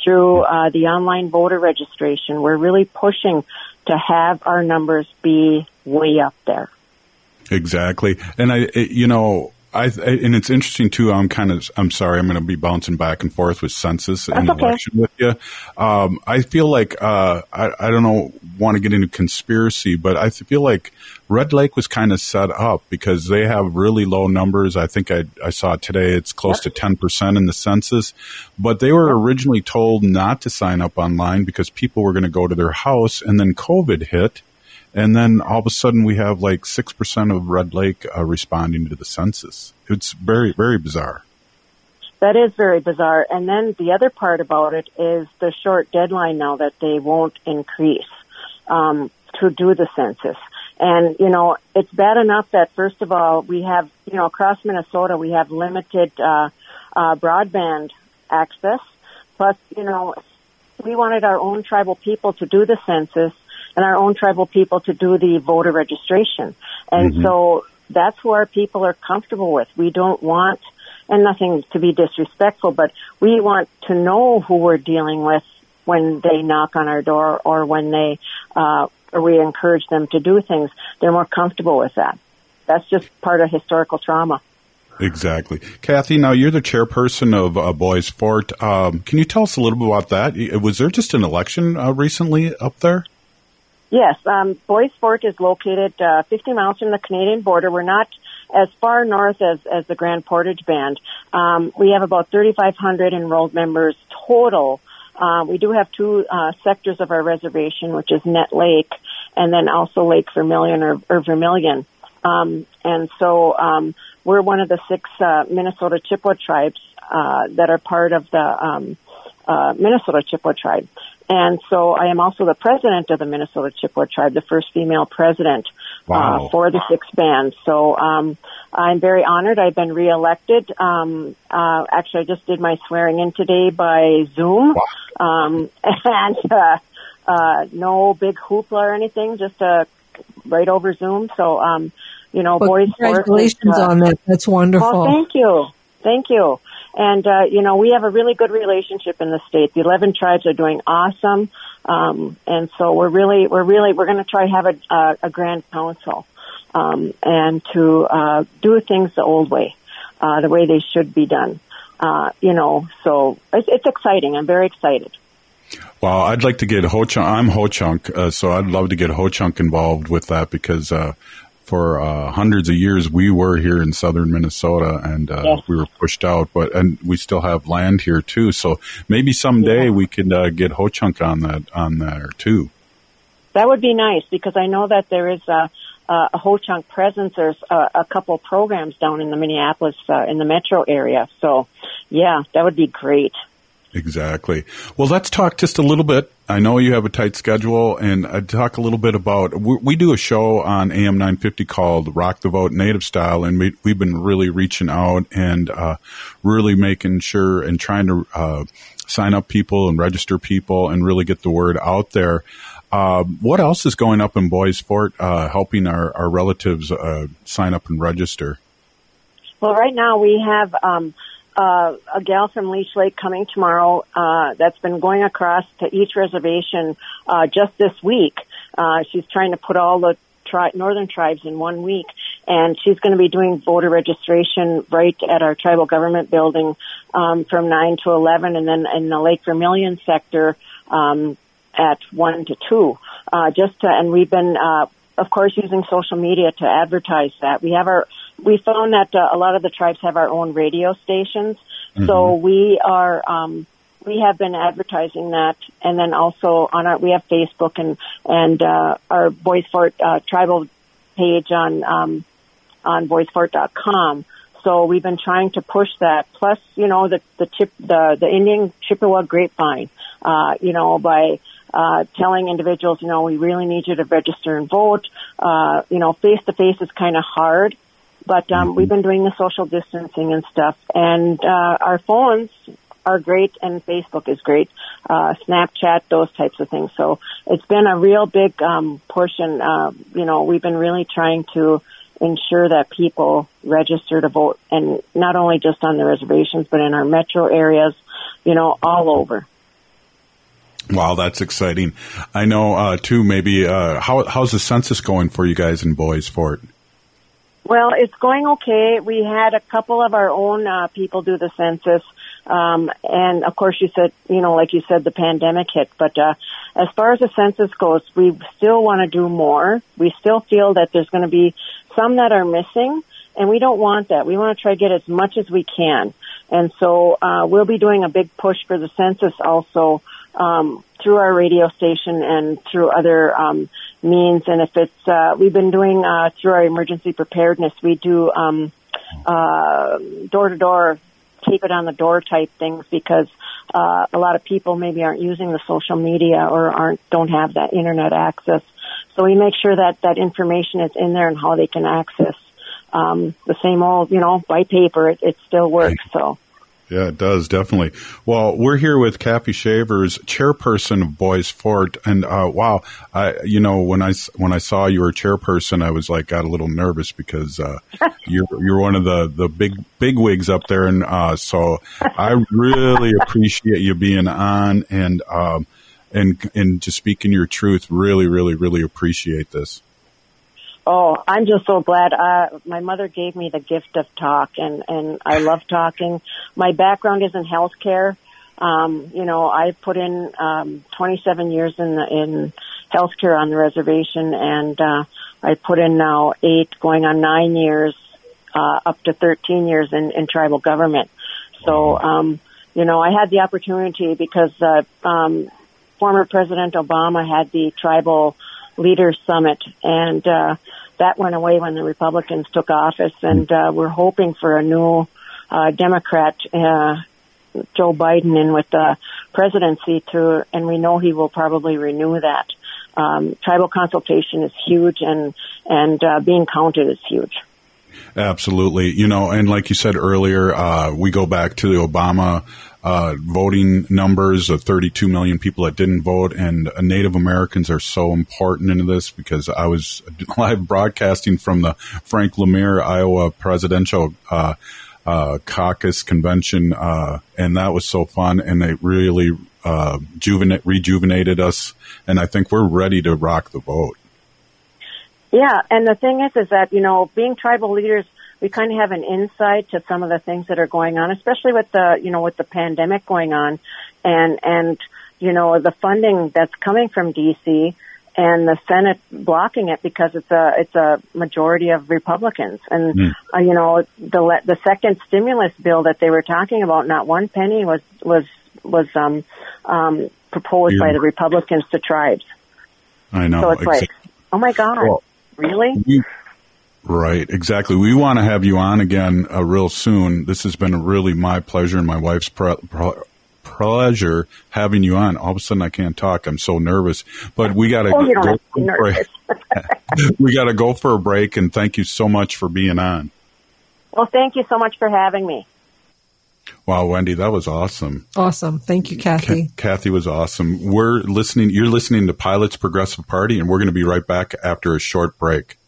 through uh, the online voter registration. We're really pushing to have our numbers be way up there. Exactly. And I, you know, I, and it's interesting too. I'm kind of, I'm sorry, I'm going to be bouncing back and forth with census and okay. election with you. Um, I feel like, uh, I, I don't know, want to get into conspiracy, but I feel like Red Lake was kind of set up because they have really low numbers. I think I, I saw today it's close to 10% in the census, but they were originally told not to sign up online because people were going to go to their house and then COVID hit. And then all of a sudden we have like 6% of Red Lake uh, responding to the census. It's very, very bizarre. That is very bizarre. And then the other part about it is the short deadline now that they won't increase um, to do the census. And you know, it's bad enough that first of all we have, you know, across Minnesota we have limited uh, uh, broadband access. Plus, you know, we wanted our own tribal people to do the census and our own tribal people to do the voter registration. And Mhm. so that's who our people are comfortable with. We don't want, and nothing to be disrespectful, but we want to know who we're dealing with when they knock on our door or when they, uh, or we encourage them to do things. They're more comfortable with that. That's just part of historical trauma. Exactly. Cathy, now you're the chairperson of uh, Bois Forte. Um, can you tell us a little bit about that? Was there just an election uh, recently up there? Yes, um, Bois is located uh, 50 miles from the Canadian border. We're not as far north as, as the Grand Portage Band. Um, we have about 3,500 enrolled members total. Uh, we do have two uh, sectors of our reservation, which is Nett Lake and then also Lake Vermilion or, or Vermilion. Um, and so um, we're one of the six uh, Minnesota Chippewa tribes uh, that are part of the um, uh, Minnesota Chippewa tribe. And so I am also the president of the Minnesota Chippewa tribe, the first female president Wow. uh, for the six band. So um, I'm very honored. I've been reelected. Um, uh, actually, I just did my swearing in today by Zoom, um, and uh, uh, no big hoopla or anything, just uh, right over Zoom. So um, you know, Well, boys. Force is, congratulations uh, on that. That's wonderful. Oh, thank you. Thank you. And, uh, you know, we have a really good relationship in the state. The 11 tribes are doing awesome. Um, and so we're really, we're really, we're going to try to have a, a, a grand council, um, and to, uh, do things the old way, uh, the way they should be done. Uh, you know, so it's, it's exciting. I'm very excited. Well, I'd like to get Ho Chunk. I'm Ho Chunk, uh, so I'd love to get Ho Chunk involved with that because uh, for uh, hundreds of years we were here in southern Minnesota and uh, we were pushed out, but and we still have land here too. So maybe someday we could uh, get Ho Chunk on that on there too. That would be nice because I know that there is a, a, a Ho Chunk presence. There's a, a couple programs down in the Minneapolis, uh, in the metro area. So, yeah, that would be great. Exactly. Well, let's talk just a little bit. I know you have a tight schedule, and I'd talk a little bit about. We, we do a show on AM 950 called Rock the Vote Native Style, and we, we've been really reaching out and uh, really making sure and trying to uh, sign up people and register people and really get the word out there. Uh, what else is going up in Bois Forte, uh, helping our, our relatives uh, sign up and register? Well, right now we have um, uh, a gal from Leech Lake coming tomorrow uh, that's been going across to each reservation uh, just this week. Uh, she's trying to put all the tri- northern tribes in one week, and she's going to be doing voter registration right at our tribal government building um, from nine to eleven, and then in the Lake Vermilion sector um, at one to two. Uh, just to, and we've been, uh, of course, using social media to advertise that. We have our we found that uh, a lot of the tribes have our own radio stations, so we are um, we have been advertising that, and then also on our we have Facebook and and uh, our Bois Forte uh, tribal page on um, on voicefort.com. So we've been trying to push that. Plus, you know, the the chip the the Indian Chippewa grapevine, uh, you know, by uh, telling individuals, you know, we really need you to register and vote. Uh, you know, face to face is kind of hard, but um, we've been doing the social distancing and stuff, and uh, our phones are great, and Facebook is great. Uh, Snapchat, those types of things. So it's been a real big um, portion. Uh, you know, we've been really trying to ensure that people register to vote, and not only just on the reservations, but in our metro areas. You know, all over. Wow, that's exciting. I know uh, too. Maybe uh, how how's the census going for you guys in Bois Forte? Well, it's going okay. We had a couple of our own uh, people do the census. Um, and of course you said, you know, like you said, the pandemic hit, but, uh, as far as the census goes, we still want to do more. We still feel that there's going to be some that are missing and we don't want that. We want to try to get as much as we can. And so, uh, we'll be doing a big push for the census also, um, through our radio station and through other, um, means. And if it's, uh, we've been doing, uh, through our emergency preparedness, we do, um, uh, door to door tape it on the door type things because uh, a lot of people maybe aren't using the social media or aren't don't have that internet access. So we make sure that that information is in there and how they can access um, the same old, you know, by paper. It, it still works. So Yeah, it does definitely. Well, we're here with Cathy Chavers, chairperson of Bois Forte, and uh, wow, I you know when I when I saw you were chairperson, I was like got a little nervous because uh, you're you're one of the the big big wigs up there, and uh, so I really appreciate you being on and um, and and just speaking your truth. Really, really, really appreciate this. Oh, I'm just so glad. Uh, my mother gave me the gift of talk, and and I love talking. My background is in healthcare. Um, you know, I put in um, 27 years in the, in healthcare on the reservation, and uh, I put in now eight, going on nine years, uh, up to 13 years in, in tribal government. So, um, you know, I had the opportunity because uh, um, former President Obama had the tribal leaders summit, and uh, that went away when the Republicans took office. And uh, we're hoping for a new uh, Democrat, uh, Joe Biden, in with the presidency to, and we know he will probably renew that. Um, tribal consultation is huge, and and uh, being counted is huge. Absolutely. You know, and like you said earlier, uh, we go back to the Obama uh, voting numbers of 32 million people that didn't vote, and uh, Native Americans are so important into this because I was live broadcasting from the Frank LaMere, Iowa presidential uh, uh, caucus convention, uh, and that was so fun, and they really uh, juvenate, rejuvenated us, and I think we're ready to rock the vote. Yeah, and the thing is, is that you know, being tribal leaders, we kind of have an insight to some of the things that are going on, especially with the you know with the pandemic going on, and and you know the funding that's coming from DC and the Senate blocking it because it's a it's a majority of Republicans, and Mm. uh, you know the le- the second stimulus bill that they were talking about, not one penny was was was um um proposed by the Republicans to tribes. I know. so it's like, oh my god, Well, really? We- Right, exactly. We want to have you on again uh, real soon. This has been really my pleasure and my wife's pre- pre- pleasure having you on. All of a sudden, I can't talk. I'm so nervous. But we got to Oh, you go to for a break. we got to go for a break. And thank you so much for being on. Well, thank you so much for having me. Wow, Wendy, that was awesome. Awesome. Thank you, Cathy. Ca- Cathy was awesome. We're listening. You're listening to Pilots Progressive Party, and we're going to be right back after a short break.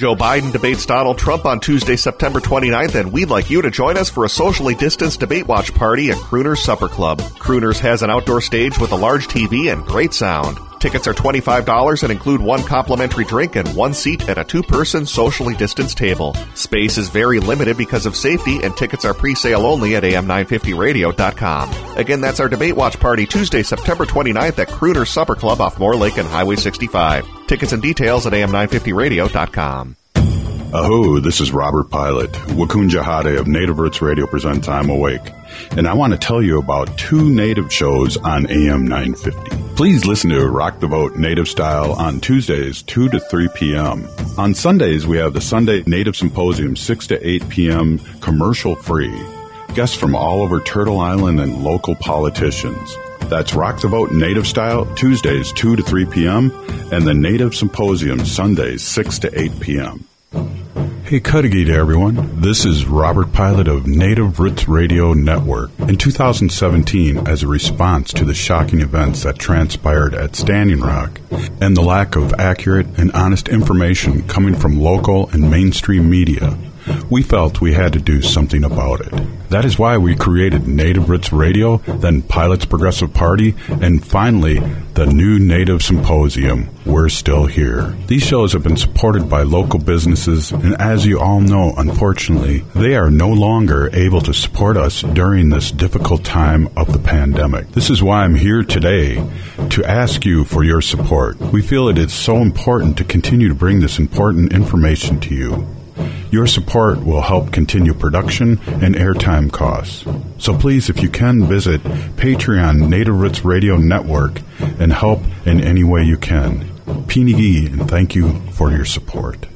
Joe Biden debates Donald Trump on Tuesday, September 29th, and we'd like you to join us for a socially distanced debate watch party at Crooner's Supper Club. Crooner's has an outdoor stage with a large TV and great sound. Tickets are $25 and include one complimentary drink and one seat at a two person socially distanced table. Space is very limited because of safety, and tickets are pre sale only at am950radio.com. Again, that's our debate watch party Tuesday, September 29th at Crooner's Supper Club off Moore Lake and Highway 65. Tickets and details at am950radio.com. Aho, this is Robert Pilot. Wakun Jahade of Native Roots Radio presents I'm Awake. And I want to tell you about two native shows on AM 950. Please listen to Rock the Vote Native Style on Tuesdays, 2 to 3 p.m. On Sundays, we have the Sunday Native Symposium, 6 to 8 p.m., commercial free. Guests from all over Turtle Island and local politicians. That's Rock the Vote Native Style, Tuesdays, 2 to 3 p.m., and the Native Symposium, Sundays, 6 to 8 p.m. Hey, Cudahy to everyone. This is Robert Pilot of Native Roots Radio Network. In 2017, as a response to the shocking events that transpired at Standing Rock and the lack of accurate and honest information coming from local and mainstream media, we felt we had to do something about it. That is why we created Native Roots Radio, then Pilots Progressive Party, and finally, the new Native Symposium. We're still here. These shows have been supported by local businesses, and as you all know, unfortunately, they are no longer able to support us during this difficult time of the pandemic. This is why I'm here today to ask you for your support. We feel it is so important to continue to bring this important information to you. Your support will help continue production and airtime costs. So please, if you can, visit Patreon Native Roots Radio Network and help in any way you can. Pinigi, and thank you for your support.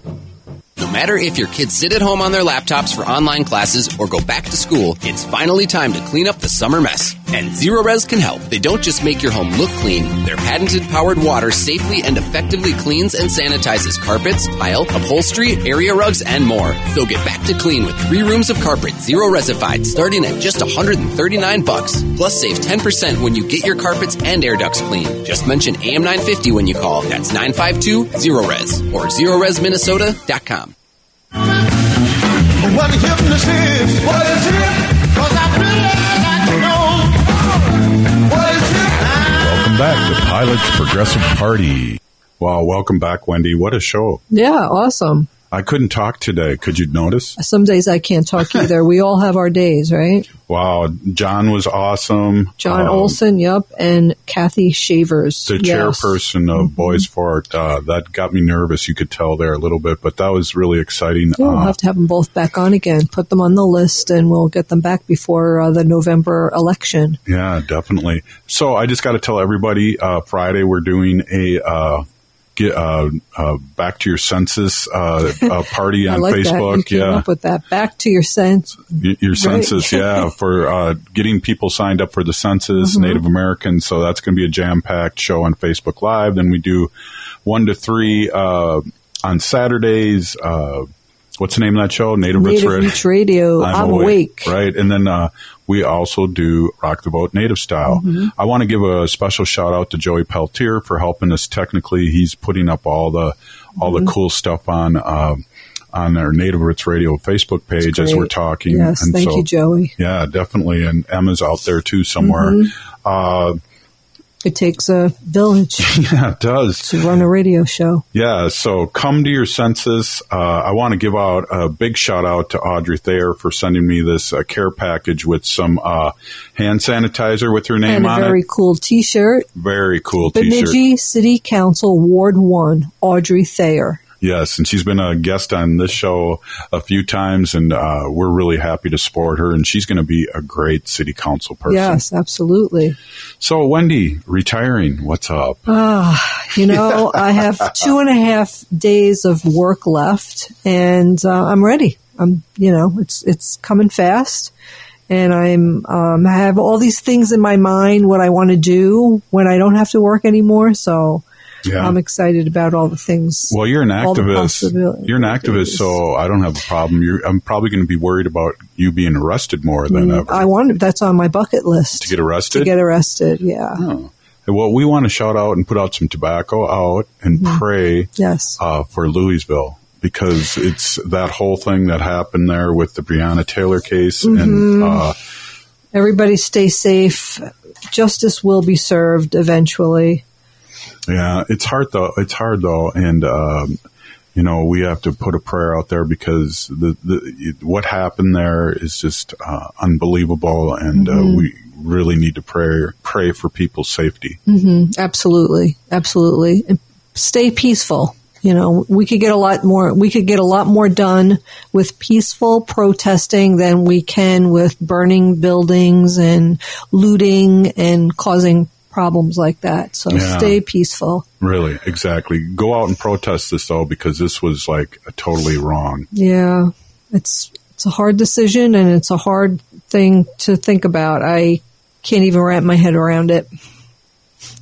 No matter if your kids sit at home on their laptops for online classes or go back to school, it's finally time to clean up the summer mess. And Zerorez can help. They don't just make your home look clean, their patented powered water safely and effectively cleans and sanitizes carpets, tile, upholstery, area rugs, and more. So get back to clean with three rooms of carpet, Zero Resified, starting at just 139 bucks. Plus save 10% when you get your carpets and air ducts clean. Just mention AM950 when you call. That's 952 Zerorez or ZeroResMinnesota.com. What hypnosis is, what is it? Cause I Welcome back to Pilots Progressive Party. Wow, welcome back, Wendy. What a show. Yeah, awesome. I couldn't talk today. Could you notice? Some days I can't talk either. we all have our days, right? Wow, John was awesome. John Um, Olson, yep, and Cathy Chavers. the yes. chairperson of Bois Forte. Uh, that got me nervous. You could tell there a little bit, but that was really exciting. Yeah, we'll Uh, have to have them both back on again. Put them on the list, and we'll get them back before uh, the November election. yeah, definitely. So I just got to tell everybody, uh, Friday we're doing a uh, get uh, uh, back to your census uh, uh, party on like Facebook. Yeah, up with that. Back to your sense. Y- your Right. census, yeah, for uh, getting people signed up for the census, Mhm. Native Americans. So that's going to be a jam packed show on Facebook Live. Then we do one to three uh, on Saturdays. Uh, what's the name of that show? Native, Native Roots Radio. Radio. I'm, awake. Right. And then uh, we also do Rock the Boat Native Style. Mhm. I want to give a special shout out to Joey Peltier for helping us technically. He's putting up all the all Mhm. the cool stuff on uh, on our Native Roots Radio Facebook page as we're talking. Yes, thank you, Joey. Yeah, definitely. And Emma's out there too somewhere. Mhm. Uh, It takes a village yeah, it does. to run a radio show. Yeah, so come to your senses. Uh, I want to give out a big shout out to Audrey Thayer for sending me this uh, care package with some uh, hand sanitizer with her name and on very it. Very cool T-shirt. Very cool t-shirt. Bemidji City Council Ward One, Audrey Thayer. Yes, and she's been a guest on this show a few times, and uh, we're really happy to support her. And she's going to be a great city council person. Yes, absolutely. So, Wendy, retiring, what's up? Ah, you know, I have two and a half days of work left, and uh, I'm ready. I'm, you know, it's it's coming fast, and I'm um, I have all these things in my mind what I want to do when I don't have to work anymore. So Yeah. I'm excited about all the things. Well, you're an activist. You're an activist, so I don't have a problem. You're, I'm probably going to be worried about you being arrested more than Mm, ever. I want that's on my bucket list To get arrested? To get arrested, yeah. Oh. Well, we want to shout out and put out some tobacco out and Mhm. pray Yes. uh, for Louisville because it's that whole thing that happened there with the Breonna Taylor case. And Mhm. uh, Everybody stay safe. Justice will be served eventually. Yeah, it's hard though. It's hard though. And, um, you know, we have to put a prayer out there because the, the what happened there is just uh, unbelievable, and uh, Mhm. we really need to pray pray for people's safety. hmm Absolutely, absolutely. And stay peaceful. You know, we could get a lot more. We could get a lot more done with peaceful protesting than we can with burning buildings and looting and causing problems like that. So Yeah. stay peaceful. Really, exactly. Go out and protest this though, because this was like a totally wrong. Yeah, it's it's a hard decision and it's a hard thing to think about. I can't even wrap my head around it.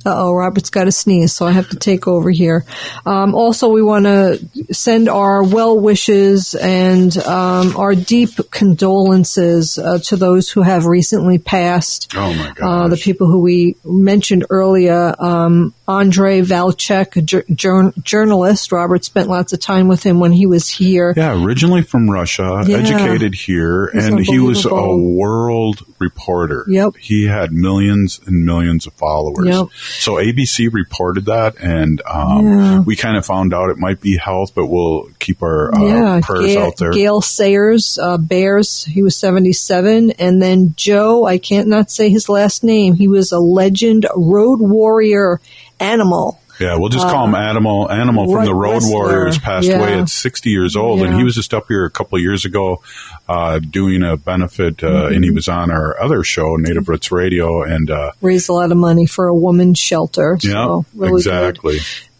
Uh oh, Robert's got a sneeze, so I have to take over here. Um, also, we want to send our well wishes and um, our deep condolences uh, to those who have recently passed. Oh my god! Uh, the people who we mentioned earlier, um, Andre Vltchek, a jur- jur- journalist. Robert spent lots of time with him when he was here. Yeah, originally from Russia, Yeah. educated here, He's and he was a world reporter. Yep. He had millions and millions of followers. Yep. So ABC reported that, and um, Yeah. we kind of found out it might be health, but we'll keep our uh, yeah, prayers Gale, out there. Gale Sayers, uh, Bears. He was seventy-seven, and then Joe. I can't not say his last name. He was a legend, road warrior, animal. Yeah, we'll just call Uh, him Animal. Animal from the Road wrestler. Warriors passed Yeah. away at 60 years old, and he was just up here a couple of years ago uh, doing a benefit, uh, Mm-hmm. and he was on our other show, Native Roots Radio, and uh, Raised a lot of money for a woman's shelter. yeah, so really good. exactly.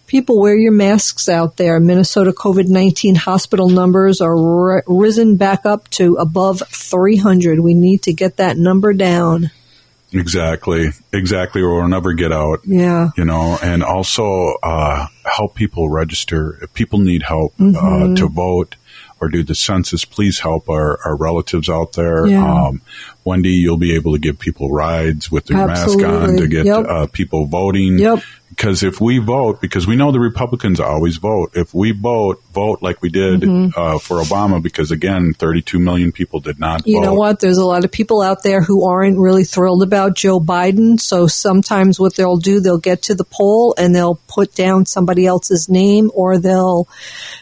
People wear your masks out there. Minnesota COVID 19 hospital numbers are ri- risen back up to above 300. We need to get that number down. Exactly, exactly, or we'll never get out. Yeah. You know, and also uh, help people register. If people need help uh, Mhm. to vote or do the census, please help our, our relatives out there. Yeah. Um, Wendy, you'll be able to give people rides with their mask on to get Yep. uh, people voting. Yep. Because if we vote, because we know the Republicans always vote. If we vote, vote like we did Mhm. uh, for Obama, because again, 32 million people did not You vote. know what? There's a lot of people out there who aren't really thrilled about Joe Biden. So sometimes what they'll do, they'll get to the poll and they'll put down somebody else's name or they'll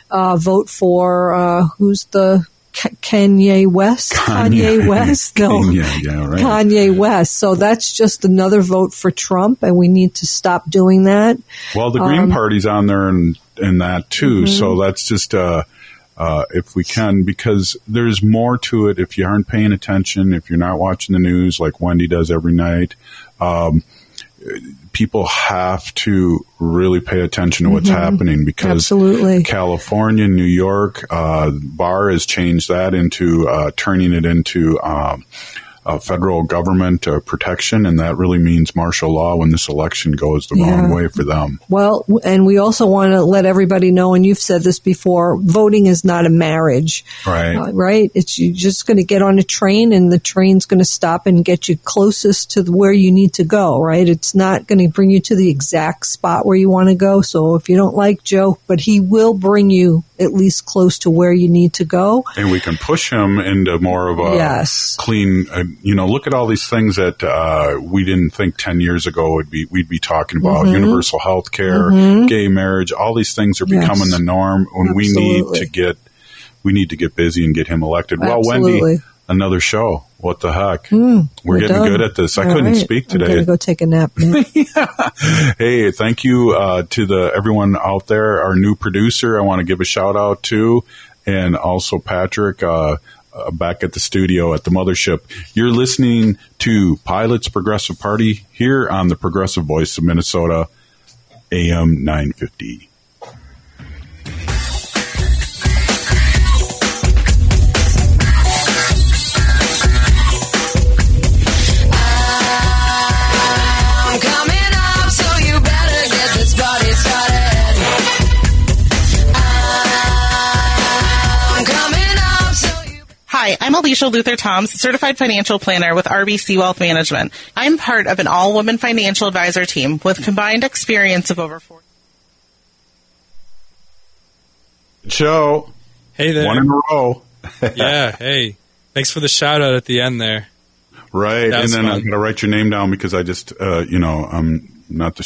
uh, vote for uh, who's the K- Kanye West? Kanye, West? No. Kanye, yeah, right. Kanye West. So that's just another vote for Trump, and we need to stop doing that. Well, the Green Um, Party's on there and and that too. Mhm. So that's just uh, uh, if we can, because there's more to it. If you aren't paying attention, if you're not watching the news like Wendy does every night, um, people have to really pay attention to what's Mhm. happening because Absolutely. California, New York, uh, Barr has changed that into uh, turning it into um, uh, federal government uh, protection, and that really means martial law when this election goes the wrong way for them. Well, and we also want to let everybody know, and you've said this before, voting is not a marriage. Right. Uh, right? It's you're just going to get on a train and the train's going to stop and get you closest to where you need to go, right? It's not going to bring you to the exact spot where you want to go. So if you don't like Joe, but he will bring you at least close to where you need to go. and we can push him into more of a Yes. clean. Uh, you know, look at all these things that uh, we didn't think ten years ago would be. We'd be talking about Mhm. universal health care, Mhm. gay marriage. All these things are Yes. becoming the norm, and we need to get we need to get busy and get him elected. Well, Wendy, Absolutely. Another show. What the heck? Hmm, We're getting done. good at this. I All couldn't right. speak I'm today. go take a nap. now. Hey, thank you uh, to the everyone out there. Our new producer, I want to give a shout out to, and also Patrick uh, uh, back at the studio at the mothership. You're listening to Pilots Progressive Party here on the Progressive Voice of Minnesota, AM 950. Hi, I'm Alicia Luther Toms, certified financial planner with RBC Wealth Management. I'm part of an all woman financial advisor team with combined experience of over 40. Show. Hey there. One in a row. yeah, hey. Thanks for the shout out at the end there. Right. And then fun. I'm going to write your name down because I just, uh, you know, I'm not the